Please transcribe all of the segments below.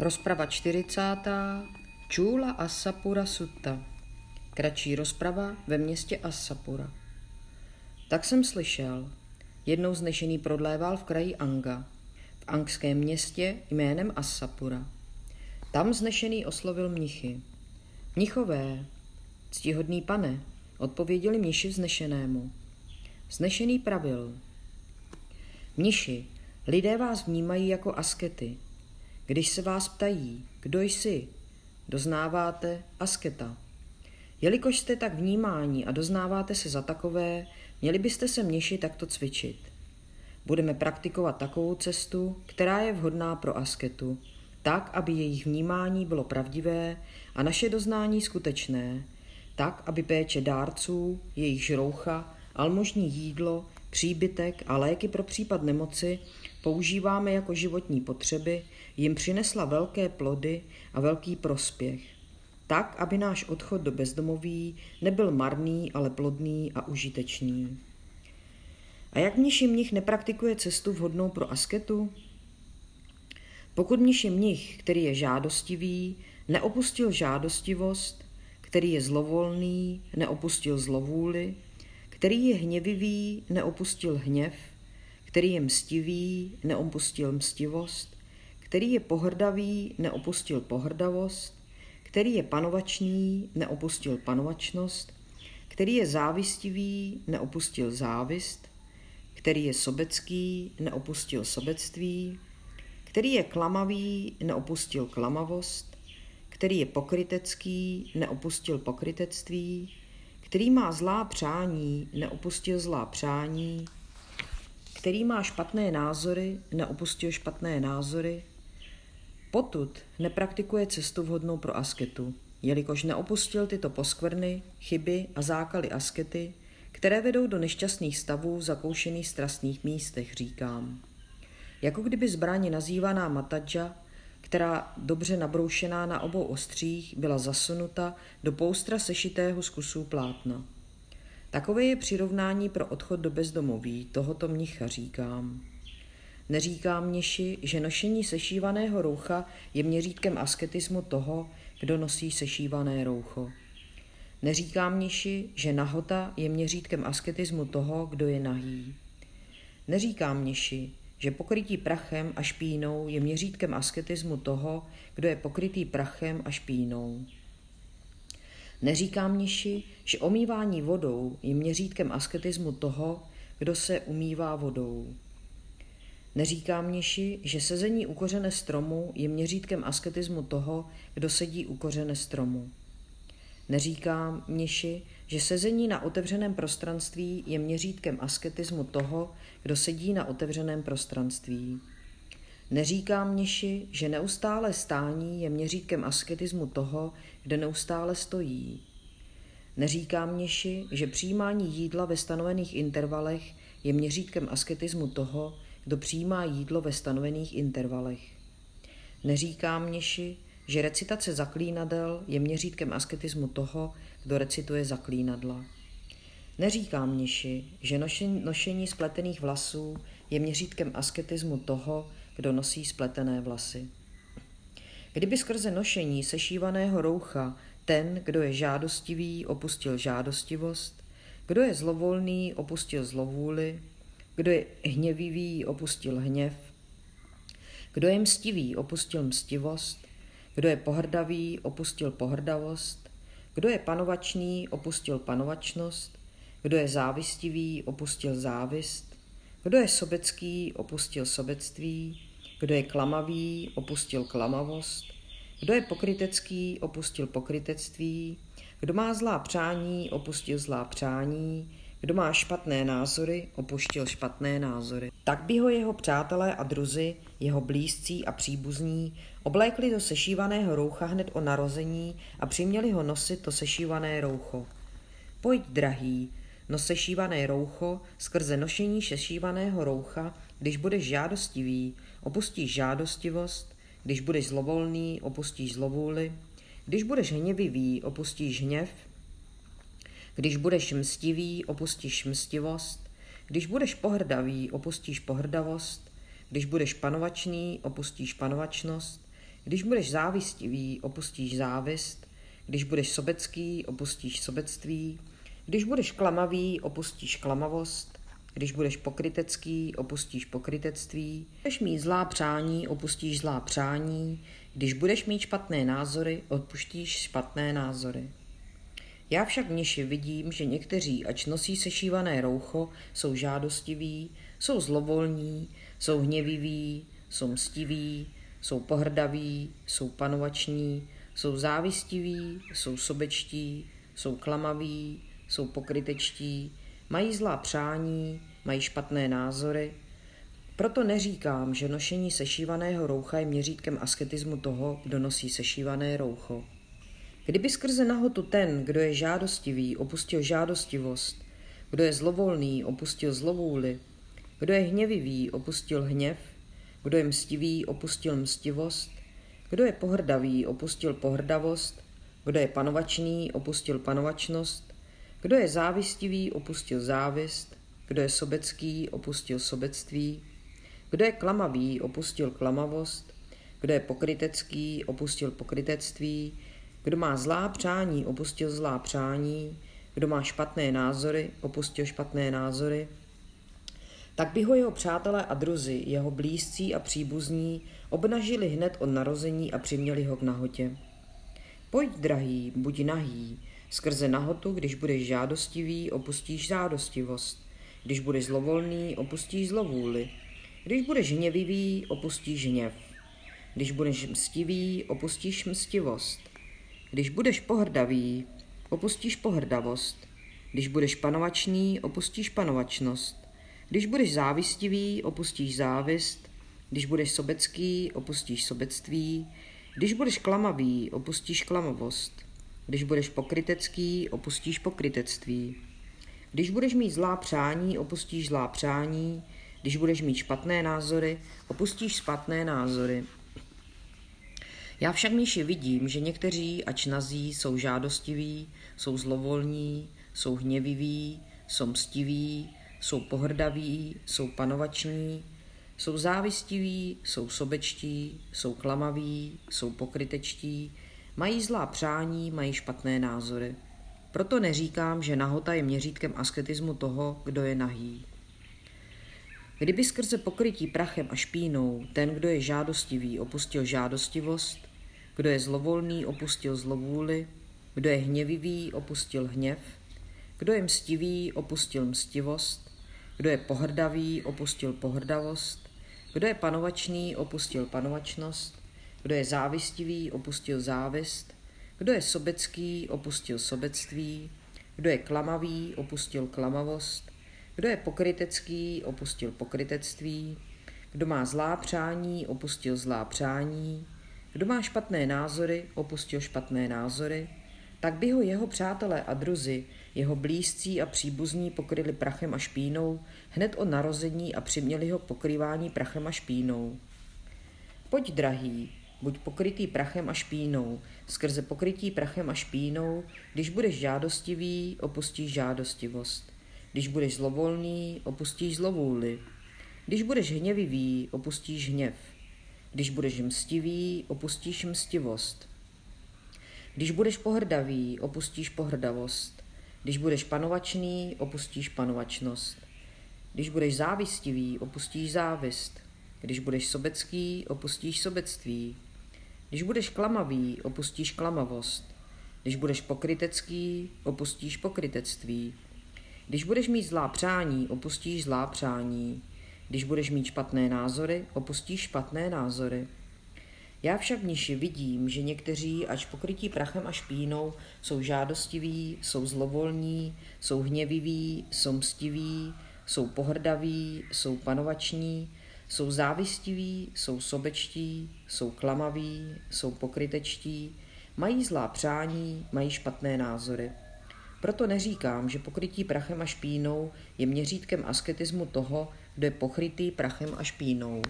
Rozprava 40. Čůla Asapura Sutta. Kratší rozprava ve městě Asapura. Tak jsem slyšel. Jednou znešený prodléval v kraji Anga, v angském městě jménem Asapura. Tam znešený oslovil mnichy. Mnichové, ctihodný pane, odpověděli mniši vznešenému. Znešený pravil. Mniši, lidé vás vnímají jako askety – když se vás ptají, kdo jsi, doznáváte asketa. Jelikož jste tak vnímání a doznáváte se za takové, měli byste se měši takto cvičit. Budeme praktikovat takovou cestu, která je vhodná pro asketu, tak, aby jejich vnímání bylo pravdivé a naše doznání skutečné, tak, aby péče dárců, jejich žroucha, almožní jídlo, příbytek a léky pro případ nemoci používáme jako životní potřeby, jim přinesla velké plody a velký prospěch. Tak, aby náš odchod do bezdomoví nebyl marný, ale plodný a užitečný. A jak mniši mnich nepraktikuje cestu vhodnou pro asketu? Pokud mniši mnich, který je žádostivý, neopustil žádostivost, který je zlovolný, neopustil zlovůli, který je hněvivý, neopustil hněv, který je mstivý, neopustil mstivost, který je pohrdavý, neopustil pohrdavost, který je panovačný, neopustil panovačnost, který je závistivý, neopustil závist, který je sobecký, neopustil sobectví, který je klamavý, neopustil klamavost, který je pokrytecký, neopustil pokrytectví, který má zlá přání, neopustil zlá přání, který má špatné názory, neopustil špatné názory, potud nepraktikuje cestu vhodnou pro asketu, jelikož neopustil tyto poskvrny, chyby a zákaly askety, které vedou do nešťastných stavů v zakoušených strastných místech, říkám. Jako kdyby zbraně nazývaná matadža, která dobře nabroušená na obou ostřích byla zasunuta do poustra sešitého z kusů plátna. Takové je přirovnání pro odchod do bezdomoví, tohoto mnicha říkám. Neříká mniši, že nošení sešívaného roucha je měřítkem asketismu toho, kdo nosí sešívané roucho. Neříká mniši, že nahota je měřítkem asketismu toho, kdo je nahý. Neříká mniši, že pokrytí prachem a špínou je měřítkem asketismu toho, kdo je pokrytý prachem a špínou. Neříká mniši, že omývání vodou je měřítkem asketismu toho, kdo se umývá vodou. Neříká mniši, že sezení u kořene stromu je měřítkem asketismu toho, kdo sedí u kořene stromu. Neříká mniši, že sezení na otevřeném prostranství je měřítkem asketismu toho, kdo sedí na otevřeném prostranství. Neříká mniši, že neustále stání je měřítkem asketismu toho, kde neustále stojí. Neříká mniši, že přijímání jídla ve stanovených intervalech je měřítkem asketismu toho, kdo přijímá jídlo ve stanovených intervalech. Neříká mniši, že recitace zaklínadel je měřítkem asketismu toho, kdo recituje zaklínadla. Neříká mniši, že nošení, nošení spletených vlasů je měřítkem asketismu toho, kdo nosí spletené vlasy. Kdyby skrze nošení sešívaného roucha ten, kdo je žádostivý, opustil žádostivost, kdo je zlovolný, opustil zlovůli, kdo je hněvivý, opustil hněv, kdo je mstivý, opustil mstivost, kdo je pohrdavý, opustil pohrdavost, kdo je panovačný, opustil panovačnost, kdo je závistivý, opustil závist, kdo je sobecký, opustil sobectví, kdo je klamavý, opustil klamavost, kdo je pokrytecký, opustil pokrytectví, kdo má zlá přání, opustil zlá přání, kdo má špatné názory, opuštil špatné názory. Tak by ho jeho přátelé a druzy, jeho blízcí a příbuzní, oblékli do sešívaného roucha hned o narození a přiměli ho nosit to sešívané roucho. Pojď, drahý, nos sešívané roucho skrze nošení sešívaného roucha, když budeš žádostivý, opustíš žádostivost, když budeš zlovolný, opustíš zlovůli, když budeš hněvivý, opustíš hněv, když budeš mstivý, opustíš mstivost, když budeš pohrdavý, opustíš pohrdavost, když budeš panovačný, opustíš panovačnost, Když budeš závistivý, opustíš závist. Když budeš sobecký, opustíš sobectví. Když budeš klamavý, opustíš klamavost. Když budeš pokrytecký, opustíš pokrytectví. Když mít zlá přání, opustíš zlá přání. Když budeš mít špatné názory, odpuštíš špatné názory. Já však mniši vidím, že někteří, ač nosí sešívané roucho, jsou žádostiví, jsou zlovolní, jsou hněviví, jsou mstiví, jsou pohrdaví, jsou panovační, jsou závistiví, jsou sobečtí, jsou klamaví, jsou pokrytečtí, mají zlá přání, mají špatné názory. Proto neříkám, že nošení sešívaného roucha je měřítkem asketismu toho, kdo nosí sešívané roucho. Kdyby skrze nahotu ten, kdo je žádostivý, opustil žádostivost, kdo je zlovolný, opustil zlovůli, kdo je hněvivý, opustil hněv, kdo je mstivý, opustil mstivost, kdo je pohrdavý, opustil pohrdavost, kdo je panovačný, opustil panovačnost, kdo je závistivý, opustil závist, kdo je sobecký, opustil sobectví, kdo je klamavý, opustil klamavost, kdo je pokrytecký, opustil pokrytectví, kdo má zlá přání, opustil zlá přání, kdo má špatné názory, opustil špatné názory, tak by ho jeho přátelé a druzy, jeho blízcí a příbuzní, obnažili hned od narození a přiměli ho k nahotě. Pojď, drahý, buď nahý, skrze nahotu, když budeš žádostivý, opustíš žádostivost. Když budeš zlovolný, opustíš zlovůli. Když budeš hněvivý, opustíš hněv. Když budeš mstivý, opustíš mstivost. Když budeš pohrdavý, opustíš pohrdavost. Když budeš panovačný, opustíš panovačnost. Když budeš závistivý, opustíš závist. Když budeš sobecký, opustíš sobectví. Když budeš klamavý, opustíš klamavost. Když budeš pokrytecký, opustíš pokrytectví. Když budeš mít zlá přání, opustíš zlá přání. Když budeš mít špatné názory, opustíš špatné názory. Já však Míši vidím, že někteří, ač nazí, jsou žádostiví, jsou zlovolní, jsou hněviví, jsou mstiví, jsou pohrdaví, jsou panovační, jsou závistiví, jsou sobečtí, jsou klamaví, jsou pokrytečtí, mají zlá přání, mají špatné názory. Proto neříkám, že nahota je měřítkem asketismu toho, kdo je nahý. Kdyby skrze pokrytí prachem a špínou ten, kdo je žádostivý, opustil žádostivost, kdo je zlovolný, opustil zlovůli, kdo je hněvivý, opustil hněv, kdo je mstivý, opustil mstivost, kdo je pohrdavý, opustil pohrdavost, kdo je panovačný, opustil panovačnost, kdo je závistivý, opustil závist, kdo je sobecký, opustil sobectví, kdo je klamavý, opustil klamavost, kdo je pokrytecký, opustil pokrytectví, kdo má zlá přání, opustil zlá přání, kdo má špatné názory, opustil špatné názory, tak by ho jeho přátelé a druzy, jeho blízcí a příbuzní pokryli prachem a špínou hned od narození a přiměli ho pokrývání prachem a špínou. Pojď, drahý, buď pokrytý prachem a špínou, skrze pokrytí prachem a špínou, když budeš žádostivý, opustíš žádostivost. Když budeš zlovolný, opustíš zlovůli. Když budeš hněvivý, opustíš hněv. Když budeš mstivý, opustíš mstivost. Když budeš pohrdavý, opustíš pohrdavost. Když budeš panovačný, opustíš panovačnost. Když budeš závistivý, opustíš závist. Když budeš sobecký, opustíš sobectví. Když budeš klamavý, opustíš klamavost. Když budeš pokrytecký, opustíš pokrytectví. Když budeš mít zlá přání, opustíš zlá přání. Když budeš mít špatné názory, opustíš špatné názory. Já však niši vidím, že někteří, až pokrytí prachem a špínou, jsou žádostiví, jsou zlovolní, jsou hněviví, jsou mstiví, jsou pohrdaví, jsou panovační, jsou závistiví, jsou sobečtí, jsou klamaví, jsou pokrytečtí, mají zlá přání, mají špatné názory. Proto neříkám, že pokrytí prachem a špínou je měřítkem asketismu toho, kdo je pokrytý prachem a špínou.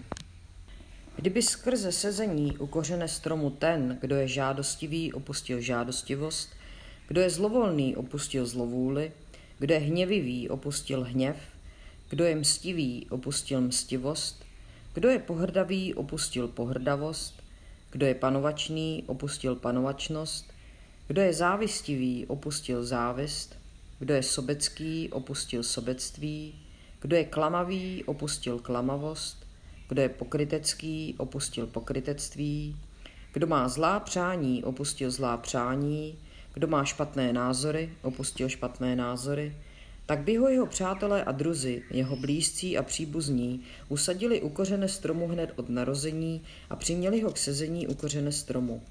Kdyby skrze sezení u kořene stromu ten, kdo je žádostivý, opustil žádostivost, kdo je zlovolný, opustil zlovůli, kdo je hněvivý, opustil hněv, kdo je mstivý, opustil mstivost, kdo je pohrdavý, opustil pohrdavost, Kdo je panovačný, opustil panovačnost. Kdo je závistivý, opustil závist. Kdo je sobecký, opustil sobectví. Kdo je klamavý, opustil klamavost. Kdo je pokrytecký, opustil pokrytectví. Kdo má zlá přání, opustil zlá přání. Kdo má špatné názory, opustil špatné názory. Tak by ho jeho přátelé a druzy, jeho blízcí a příbuzní, usadili u kořene stromu hned od narození a přiměli ho k sezení u kořene stromu.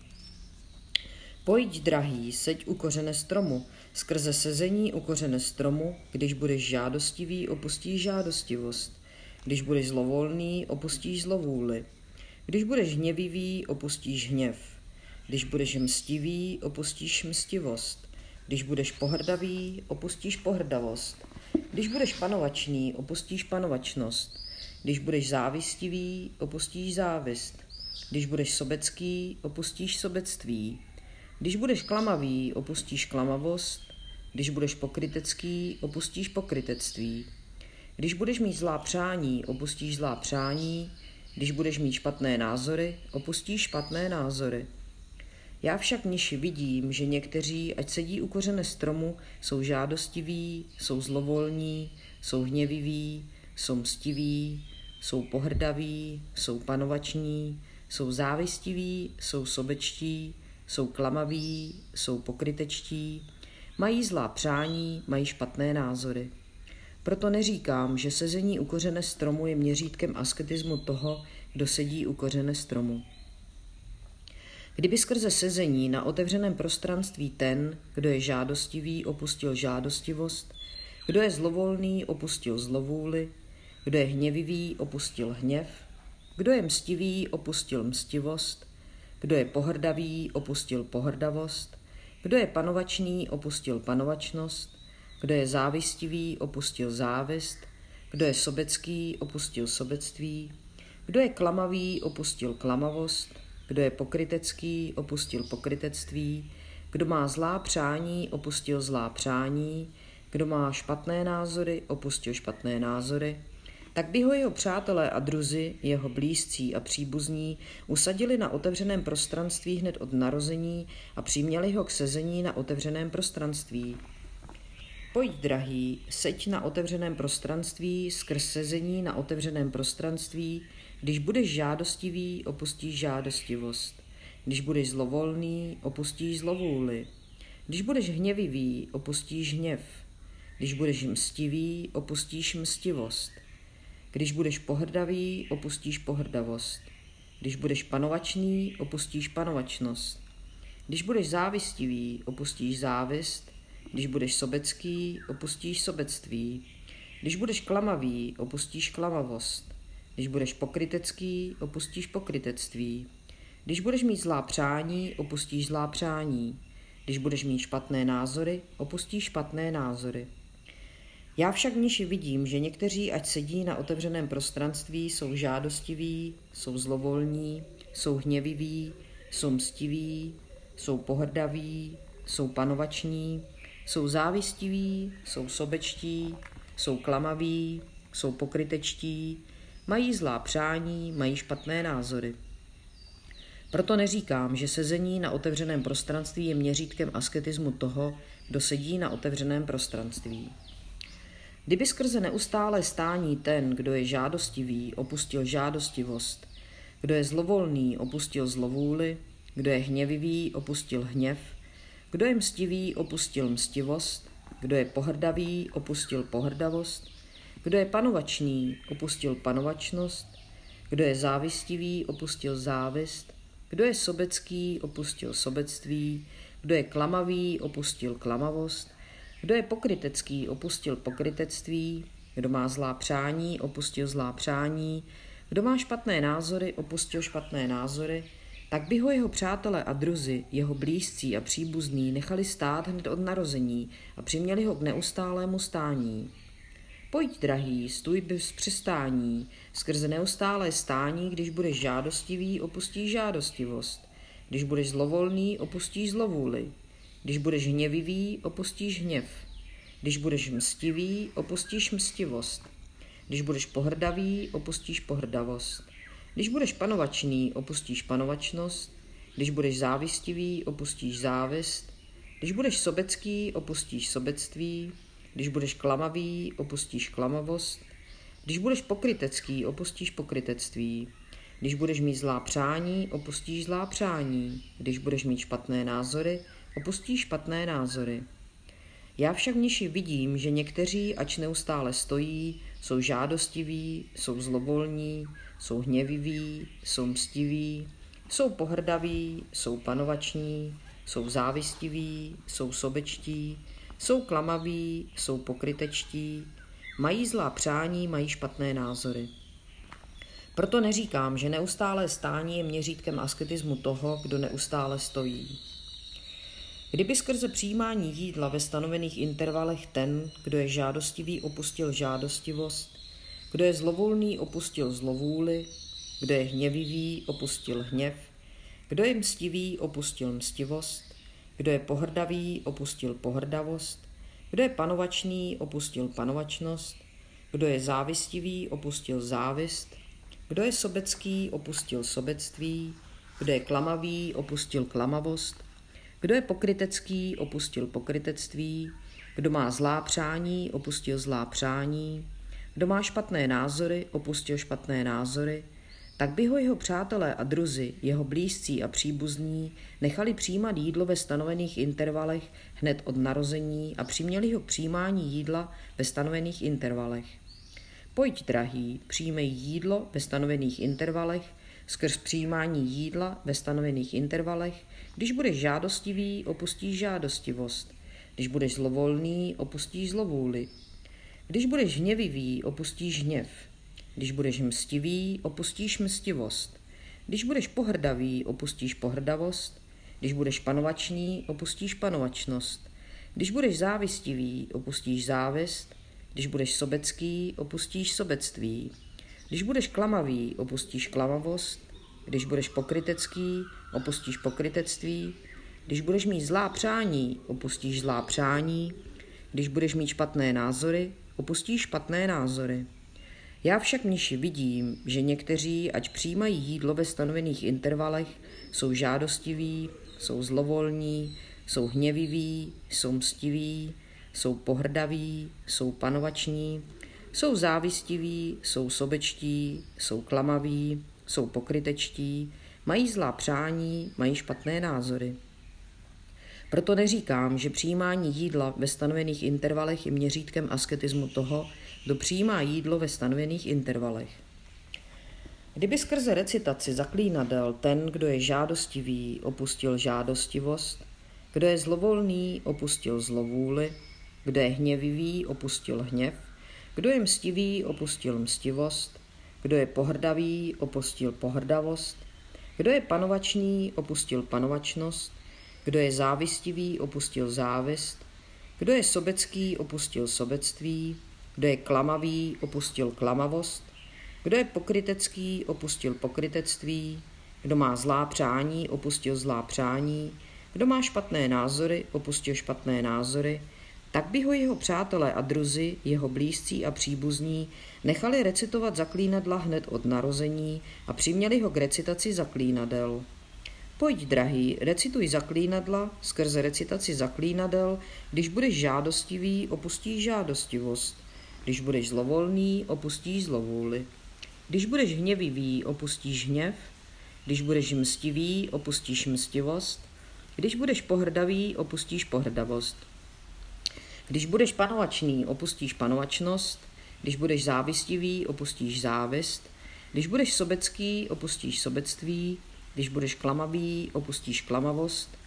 Pojď, drahý, seď u kořene stromu, skrze sezení u kořene stromu, když budeš žádostivý, opustíš žádostivost. Když budeš zlovolný, opustíš zlovůli. Když budeš hněvivý, opustíš hněv. Když budeš mstivý, opustíš mstivost. Když budeš pohrdavý, opustíš pohrdavost. Když budeš panovačný, opustíš panovačnost. Když budeš závistivý, opustíš závist. Když budeš sobecký, opustíš sobectví. Když budeš klamavý, opustíš klamavost. Když budeš pokrytecký, opustíš pokrytectví. Když budeš mít zlá přání, opustíš zlá přání. Když budeš mít špatné názory, opustíš špatné názory. Já však niž vidím, že někteří, ať sedí u kořene stromu, jsou žádostiví, jsou zlovolní, jsou hněviví, jsou mstiví, jsou pohrdaví, jsou panovační, jsou závistiví, jsou sobečtí, jsou klamaví, jsou pokrytečtí, mají zlá přání, mají špatné názory. Proto neříkám, že sezení u kořene stromu je měřítkem asketismu toho, kdo sedí u kořene stromu. Kdyby skrze sezení na otevřeném prostranství ten, kdo je žádostivý, opustil žádostivost, kdo je zlovolný, opustil zlovůli, kdo je hněvivý, opustil hněv, kdo je mstivý, opustil mstivost, kdo je pohrdavý, opustil pohrdavost, kdo je panovačný, opustil panovačnost, kdo je závistivý, opustil závist, kdo je sobecký, opustil sobectví, kdo je klamavý, opustil klamavost, kdo je pokrytecký, opustil pokrytectví. Kdo má zlá přání, opustil zlá přání. Kdo má špatné názory, opustil špatné názory. Tak by ho jeho přátelé a druzy, jeho blízcí a příbuzní, usadili na otevřeném prostranství hned od narození a přiměli ho k sezení na otevřeném prostranství. Pojď, drahý, seď na otevřeném prostranství, skrz sezení na otevřeném prostranství, když budeš žádostivý, opustíš žádostivost. Když budeš zlovolný, opustíš zlovůli. Když budeš hněvivý, opustíš hněv. Když budeš mstivý, opustíš mstivost. Když budeš pohrdavý, opustíš pohrdavost. Když budeš panovačný, opustíš panovačnost. Když budeš závistivý, opustíš závist. Když budeš sobecký, opustíš sobectví. Když budeš klamavý, opustíš klamavost. Když budeš pokrytecký, opustíš pokrytectví. Když budeš mít zlá přání, opustíš zlá přání. Když budeš mít špatné názory, opustíš špatné názory. Já však níž vidím, že někteří, ať sedí na otevřeném prostranství, jsou žádostiví, jsou zlovolní, jsou hněviví, jsou mstiví, jsou pohrdaví, jsou panovační, jsou závistiví, jsou sobečtí, jsou klamaví, jsou pokrytečtí, Mají zlá přání, mají špatné názory. Proto neříkám, že sezení na otevřeném prostranství je měřítkem asketismu toho, kdo sedí na otevřeném prostranství. Kdyby skrze neustále stání ten, kdo je žádostivý, opustil žádostivost, kdo je zlovolný, opustil zlovůli, kdo je hněvivý, opustil hněv, kdo je mstivý, opustil mstivost, kdo je pohrdavý, opustil pohrdavost, kdo je panovačný, opustil panovačnost, kdo je závistivý, opustil závist, kdo je sobecký, opustil sobectví, kdo je klamavý, opustil klamavost, kdo je pokrytecký, opustil pokrytectví, kdo má zlá přání, opustil zlá přání, kdo má špatné názory, opustil špatné názory, tak by ho jeho přátelé a druzy, jeho blízcí a příbuzní nechali stát hned od narození a přiměli ho k neustálému stání. Pojď, drahý, stůj bez přistání, skrze neustálé stání, když budeš žádostivý, opustíš žádostivost. Když budeš zlovolný, opustíš zlovůli. Když budeš hněvivý, opustíš hněv. Když budeš mstivý, opustíš mstivost. Když budeš pohrdavý, opustíš pohrdavost. Když budeš panovačný, opustíš panovačnost. Když budeš závistivý, opustíš závist. Když budeš sobecký, opustíš sobectví. Když budeš klamavý, opustíš klamavost. Když budeš pokrytecký, opustíš pokrytectví. Když budeš mít zlá přání, opustíš zlá přání. Když budeš mít špatné názory, opustíš špatné názory. Já však v niši vidím, že někteří, ač neustále stojí, jsou žádostiví, jsou zlovolní, jsou hněviví, jsou mstiví, jsou pohrdaví, jsou panovační, jsou závistiví, jsou sobečtí, jsou klamaví, jsou pokrytečtí, mají zlá přání, mají špatné názory. Proto neříkám, že neustálé stání je měřítkem asketismu toho, kdo neustále stojí. Kdyby skrze přijímání jídla ve stanovených intervalech ten, kdo je žádostivý, opustil žádostivost, kdo je zlovolný, opustil zlovůli, kdo je hněvivý, opustil hněv, kdo je mstivý, opustil mstivost, kdo je pohrdavý, opustil pohrdavost, kdo je panovačný, opustil panovačnost, kdo je závistivý, opustil závist, kdo je sobecký, opustil sobectví, kdo je klamavý, opustil klamavost, kdo je pokrytecký, opustil pokrytectví, kdo má zlá přání, opustil zlá přání, kdo má špatné názory, opustil špatné názory, tak by ho jeho přátelé a druzy, jeho blízcí a příbuzní nechali přijímat jídlo ve stanovených intervalech hned od narození a přiměli ho k přijímání jídla ve stanovených intervalech. Pojď, drahý, přijmej jídlo ve stanovených intervalech, skrz přijímání jídla ve stanovených intervalech, když budeš žádostivý, opustíš žádostivost. Když budeš zlovolný, opustíš zlovůli. Když budeš hněvivý, opustíš hněv. Když budeš mstivý, opustíš mstivost. Když budeš pohrdavý, opustíš pohrdavost. Když budeš panovačný, opustíš panovačnost. Když budeš závistivý, opustíš závist. Když budeš sobecký, opustíš sobectví. Když budeš klamavý, opustíš klamavost. Když budeš pokrytecký, opustíš pokrytectví. Když budeš mít zlá přání, opustíš zlá přání. Když budeš mít špatné názory, opustíš špatné názory. Já však mniši vidím, že někteří, ať přijímají jídlo ve stanovených intervalech, jsou žádostiví, jsou zlovolní, jsou hněviví, jsou mstiví, jsou pohrdaví, jsou panovační, jsou závistiví, jsou sobečtí, jsou klamaví, jsou pokrytečtí, mají zlá přání, mají špatné názory. Proto neříkám, že přijímání jídla ve stanovených intervalech je měřítkem asketismu toho, kdo přijímá jídlo ve stanovených intervalech. Kdyby skrze recitaci zaklínadel ten, kdo je žádostivý, opustil žádostivost, kdo je zlovolný, opustil zlovůli, kdo je hněvivý, opustil hněv, kdo je mstivý, opustil mstivost, kdo je pohrdavý, opustil pohrdavost, kdo je panovačný, opustil panovačnost, kdo je závistivý, opustil závist, kdo je sobecký, opustil sobectví, kdo je klamavý, opustil klamavost, kdo je pokrytecký, opustil pokrytectví, kdo má zlá přání, opustil zlá přání, kdo má špatné názory, opustil špatné názory, tak by ho jeho přátelé a druzy, jeho blízcí a příbuzní nechali recitovat zaklínadla hned od narození a přiměli ho k recitaci zaklínadel. Pojď, drahý, recituj zaklínadla, skrze recitaci zaklínadel, když budeš žádostivý, opustíš žádostivost. Když budeš zlovolný, opustíš zlovůli. Když budeš hněvivý, opustíš hněv. Když budeš mstivý, opustíš mstivost. Když budeš pohrdavý, opustíš pohrdavost. Když budeš panovačný, opustíš panovačnost. Když budeš závistivý, opustíš závist. Když budeš sobecký, opustíš sobectví. Když budeš klamavý, opustíš klamavost.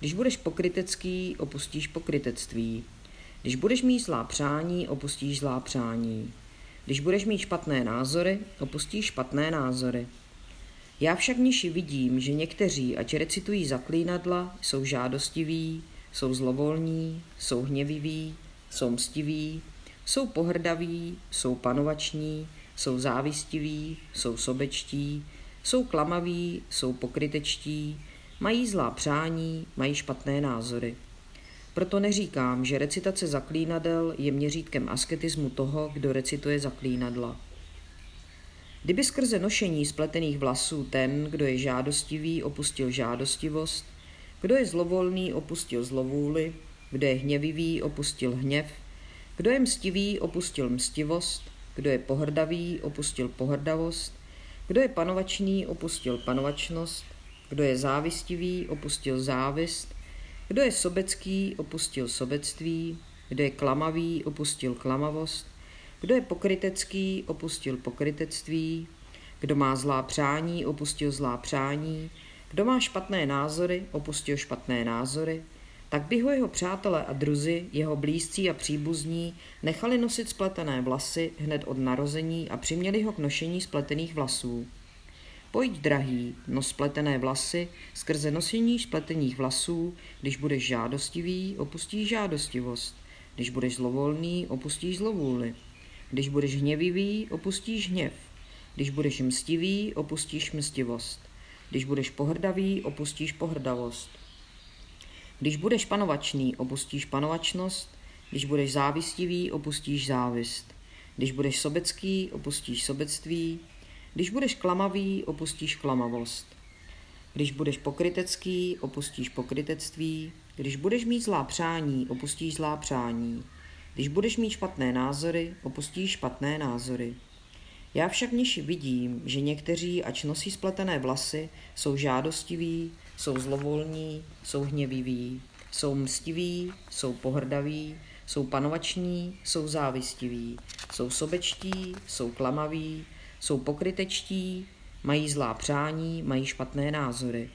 Když budeš pokrytecký, opustíš pokrytectví. Když budeš mít zlá přání, opustíš zlá přání. Když budeš mít špatné názory, opustíš špatné názory. Já však niši vidím, že někteří, ať recitují zaklínadla, jsou žádostiví, jsou zlovolní, jsou hněviví, jsou mstiví, jsou pohrdaví, jsou panovační, jsou závistiví, jsou sobečtí, jsou klamaví, jsou pokrytečtí, mají zlá přání, mají špatné názory. Proto neříkám, že recitace zaklínadel je měřítkem asketismu toho, kdo recituje zaklínadla. Kdyby skrze nošení spletených vlasů ten, kdo je žádostivý, opustil žádostivost, kdo je zlovolný, opustil zlovůli, kdo je hněvivý, opustil hněv, kdo je mstivý, opustil mstivost, kdo je pohrdavý, opustil pohrdavost, kdo je panovačný, opustil panovačnost, kdo je závistivý, opustil závist, kdo je sobecký, opustil sobectví, kdo je klamavý, opustil klamavost, kdo je pokrytecký, opustil pokrytectví, kdo má zlá přání, opustil zlá přání, kdo má špatné názory, opustil špatné názory, tak by ho jeho přátelé a druzy, jeho blízcí a příbuzní nechali nosit spletené vlasy hned od narození a přiměli ho k nošení spletených vlasů. Pojď, drahý, nos spletené vlasy, skrze nosení spletených vlasů, když budeš žádostivý, opustíš žádostivost. Když budeš zlovolný, opustíš zlovůli. Když budeš hněvivý, opustíš hněv. Když budeš mstivý, opustíš mstivost. Když budeš pohrdavý, opustíš pohrdavost. Když budeš panovačný, opustíš panovačnost. Když budeš závistivý, opustíš závist. Když budeš sobecký, opustíš sobectví. Když budeš klamavý, opustíš klamavost. Když budeš pokrytecký, opustíš pokrytectví. Když budeš mít zlá přání, opustíš zlá přání. Když budeš mít špatné názory, opustíš špatné názory. Já však niž vidím, že někteří, ač nosí spletené vlasy, jsou žádostiví, jsou zlovolní, jsou hněviví, jsou mstiví, jsou pohrdaví, jsou panovační, jsou závistiví, jsou sobečtí, jsou klamaví, jsou pokrytečtí, mají zlá přání, mají špatné názory.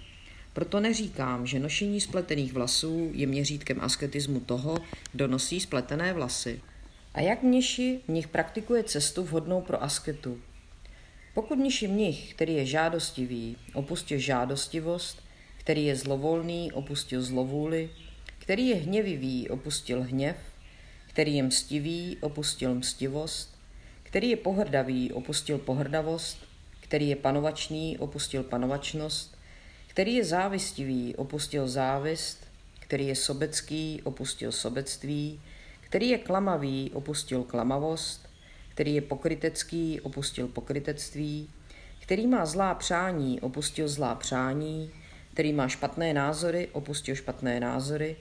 Proto neříkám, že nošení spletených vlasů je měřítkem asketismu toho, kdo nosí spletené vlasy. A jak mniši v nich praktikuje cestu vhodnou pro asketu? Pokud mniši mnich, který je žádostivý, opustil žádostivost, který je zlovolný, opustil zlovůli, který je hněvivý, opustil hněv, který je mstivý, opustil mstivost, který je pohrdavý, opustil pohrdavost, který je panovačný, opustil panovačnost, který je závistivý, opustil závist, který je sobecký, opustil sobectví, který je klamavý, opustil klamavost, který je pokrytecký, opustil pokrytectví, který má zlá přání, opustil zlá přání, který má špatné názory, opustil špatné názory,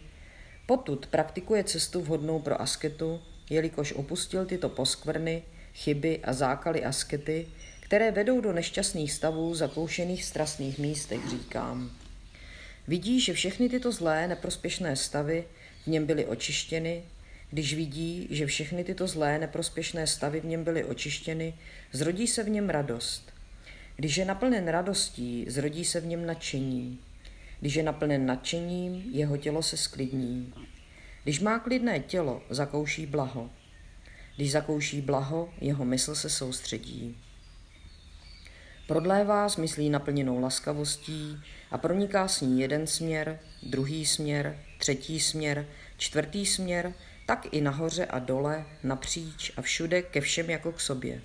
potud praktikuje cestu vhodnou pro asketu, jelikož opustil tyto poskvrny, chyby a zákaly askety, které vedou do nešťastných stavů zakoušených strastných místech, říkám. Vidí, že všechny tyto zlé, neprospěšné stavy v něm byly očištěny, když vidí, že všechny tyto zlé, neprospěšné stavy v něm byly očištěny, zrodí se v něm radost. Když je naplněn radostí, zrodí se v něm nadšení. Když je naplněn nadšením, jeho tělo se sklidní. Když má klidné tělo, zakouší blaho. Když zakouší blaho, jeho mysl se soustředí. Prodlévá s myslí naplněnou laskavostí a proniká s ní jeden směr, druhý směr, třetí směr, čtvrtý směr, tak i nahoře a dole, napříč a všude ke všem jako k sobě.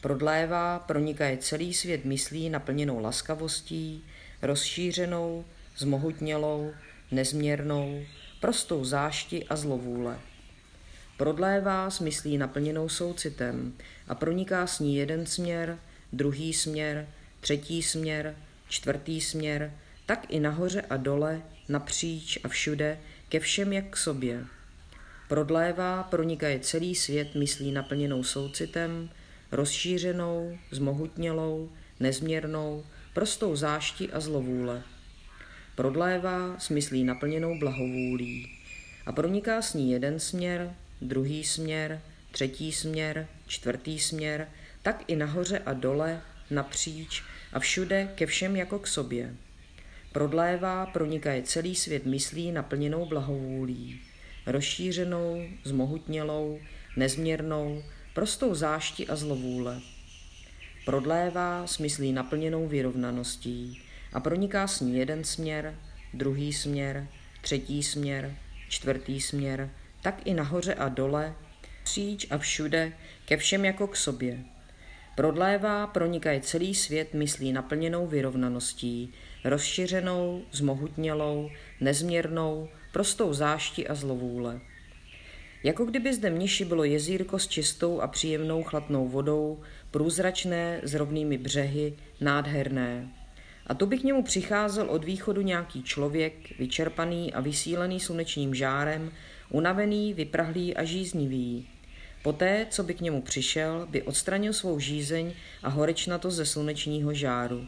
Prodlévá, proniká celý svět myslí naplněnou laskavostí, rozšířenou, zmohutnělou, nezměrnou, prostou zášti a zlovůle. Prodlévá s myslí naplněnou soucitem a proniká s ní jeden směr, druhý směr, třetí směr, čtvrtý směr, tak i nahoře a dole, napříč a všude, ke všem jak k sobě. Prodlévá, pronikaje celý svět myslí naplněnou soucitem, rozšířenou, zmohutnělou, nezměrnou, prostou zášti a zlovůle. Prodlévá s myslí naplněnou blahovůlí a proniká s ní jeden směr, druhý směr, třetí směr, čtvrtý směr, tak i nahoře a dole, napříč a všude ke všem jako k sobě. Prodlévá, pronikaje celý svět myslí naplněnou blahovůlí, rozšířenou, zmohutnělou, nezměrnou, prostou zášti a zlovůle. Prodlévá s myslí naplněnou vyrovnaností a proniká s ní jeden směr, druhý směr, třetí směr, čtvrtý směr, tak i nahoře a dole, příč a všude, ke všem jako k sobě. Prodlévá, pronikaje celý svět myslí naplněnou vyrovnaností, rozšířenou, zmohutnělou, nezměrnou, prostou zášti a zlovůle. Jako kdyby zde mniši bylo jezírko s čistou a příjemnou chladnou vodou, průzračné, s rovnými břehy, nádherné. A to by k němu přicházel od východu nějaký člověk, vyčerpaný a vysílený slunečním žárem, unavený, vyprahlý a žíznivý. Poté, co by k němu přišel, by odstranil svou žízeň a horečnatost ze slunečního žáru.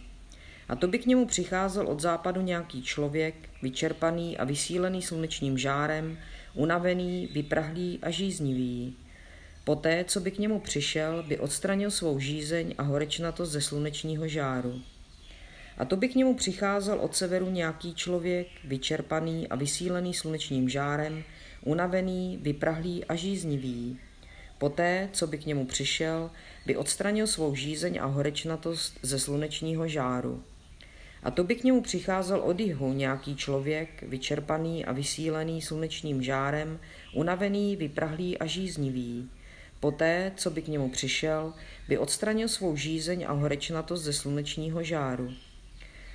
A to by k němu přicházel od západu nějaký člověk, vyčerpaný a vysílený slunečním žárem, unavený, vyprahlý a žíznivý. Poté, co by k němu přišel, by odstranil svou žízeň a horečnatost ze slunečního žáru. A to by k němu přicházel od severu nějaký člověk, vyčerpaný a vysílený slunečním žárem, unavený, vyprahlý a žíznivý. Poté, co by k němu přišel, by odstranil svou žízeň a horečnatost ze slunečního žáru. A to by k němu přicházel od jihu nějaký člověk, vyčerpaný a vysílený slunečním žárem, unavený, vyprahlý a žíznivý. Poté, co by k němu přišel, by odstranil svou žízeň a horečnatost ze slunečního žáru.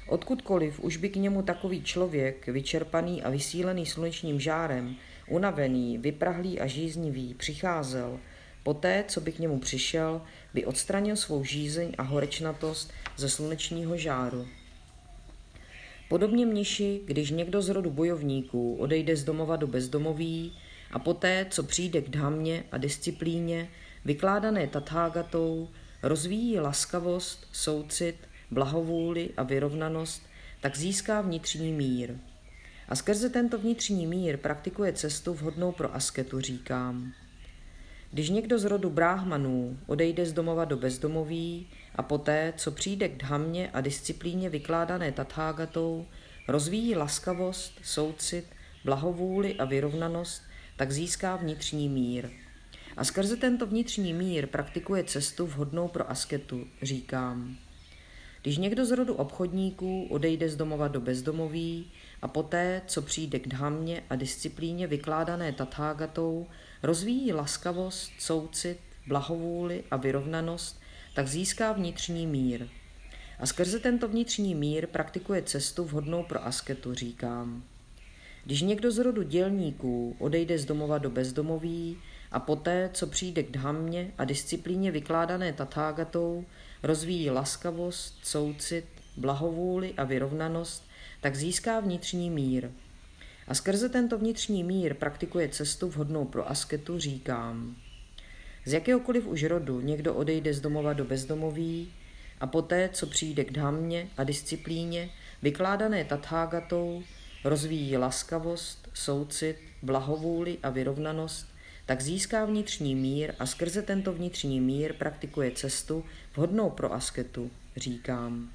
Odkudkoliv už by k němu takový člověk, vyčerpaný a vysílený slunečním žárem, unavený, vyprahlý a žíznivý, přicházel, poté, co by k němu přišel, by odstranil svou žízeň a horečnatost ze slunečního žáru. Podobně mniši, když někdo z rodu bojovníků odejde z domova do bezdomoví a poté, co přijde k dhamně a disciplíně, vykládané tathágatou, rozvíjí laskavost, soucit, blahovůli a vyrovnanost, tak získá vnitřní mír. A skrze tento vnitřní mír praktikuje cestu vhodnou pro asketu, říkám. Když někdo z rodu bráhmanů odejde z domova do bezdomoví a poté, co přijde k dhamně a disciplíně vykládané tathágatou, rozvíjí laskavost, soucit, blahovůli a vyrovnanost, tak získá vnitřní mír. A skrze tento vnitřní mír praktikuje cestu vhodnou pro asketu, říkám. Když někdo z rodu obchodníků odejde z domova do bezdomoví a poté, co přijde k dhamně a disciplíně vykládané tathágatou, rozvíjí laskavost, soucit, blahovůli a vyrovnanost, tak získá vnitřní mír. A skrze tento vnitřní mír praktikuje cestu vhodnou pro asketu, říkám. Když někdo z rodu dělníků odejde z domova do bezdomoví a poté, co přijde k dhamně a disciplíně vykládané tathágatou, rozvíjí laskavost, soucit, blahovůli a vyrovnanost, tak získá vnitřní mír. A skrze tento vnitřní mír praktikuje cestu vhodnou pro asketu, říkám. Z jakéhokoliv už rodu někdo odejde z domova do bezdomoví a poté, co přijde k dhamně a disciplíně, vykládané tathágatou, rozvíjí laskavost, soucit, blahovůli a vyrovnanost, tak získá vnitřní mír a skrze tento vnitřní mír praktikuje cestu vhodnou pro asketu, říkám.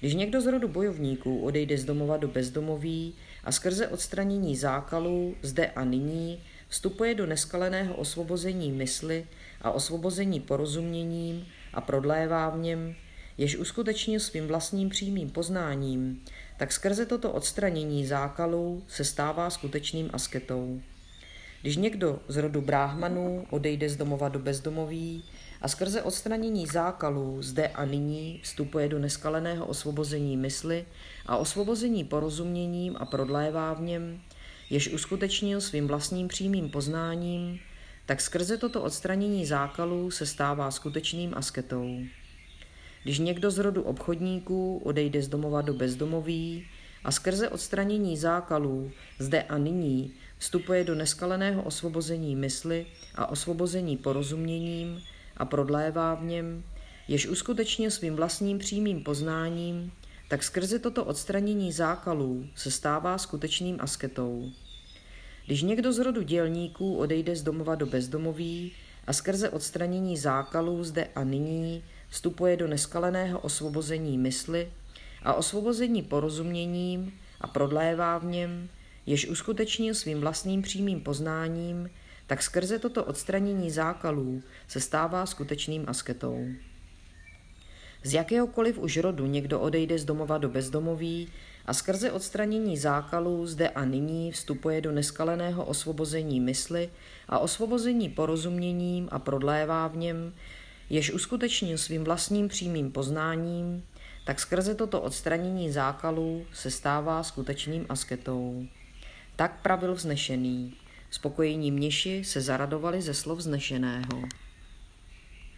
Když někdo z rodu bojovníků odejde z domova do bezdomoví a skrze odstranění zákalů zde a nyní vstupuje do neskaleného osvobození mysli a osvobození porozuměním a prodlévá v něm, jež uskutečnil svým vlastním přímým poznáním, tak skrze toto odstranění zákalů se stává skutečným asketou. Když někdo z rodu bráhmanů odejde z domova do bezdomoví a skrze odstranění zákalů zde a nyní vstupuje do neskaleného osvobození mysli a osvobození porozuměním a prodlévá v něm, jež uskutečnil svým vlastním přímým poznáním, tak skrze toto odstranění zákalů se stává skutečným asketou. Když někdo z rodu obchodníků odejde z domova do bezdomoví a skrze odstranění zákalů zde a nyní vstupuje do neskaleného osvobození mysli a osvobození porozuměním a prodlévá v něm, jež uskutečnil svým vlastním přímým poznáním, tak skrze toto odstranění zákalů se stává skutečným asketou. Když někdo z rodu dělníků odejde z domova do bezdomoví a skrze odstranění zákalů zde a nyní vstupuje do neskaleného osvobození mysli a osvobození porozuměním a prodlévá v něm, jež uskutečnil svým vlastním přímým poznáním, tak skrze toto odstranění zákalů se stává skutečným asketou. Z jakéhokoliv už rodu někdo odejde z domova do bezdomoví a skrze odstranění zákalů zde a nyní vstupuje do neskaleného osvobození mysli a osvobození porozuměním a prodlévá v něm, jež uskutečnil svým vlastním přímým poznáním, tak skrze toto odstranění zákalů se stává skutečným asketou. Tak pravil vznešený. Spokojení mniši se zaradovali ze slov vznešeného.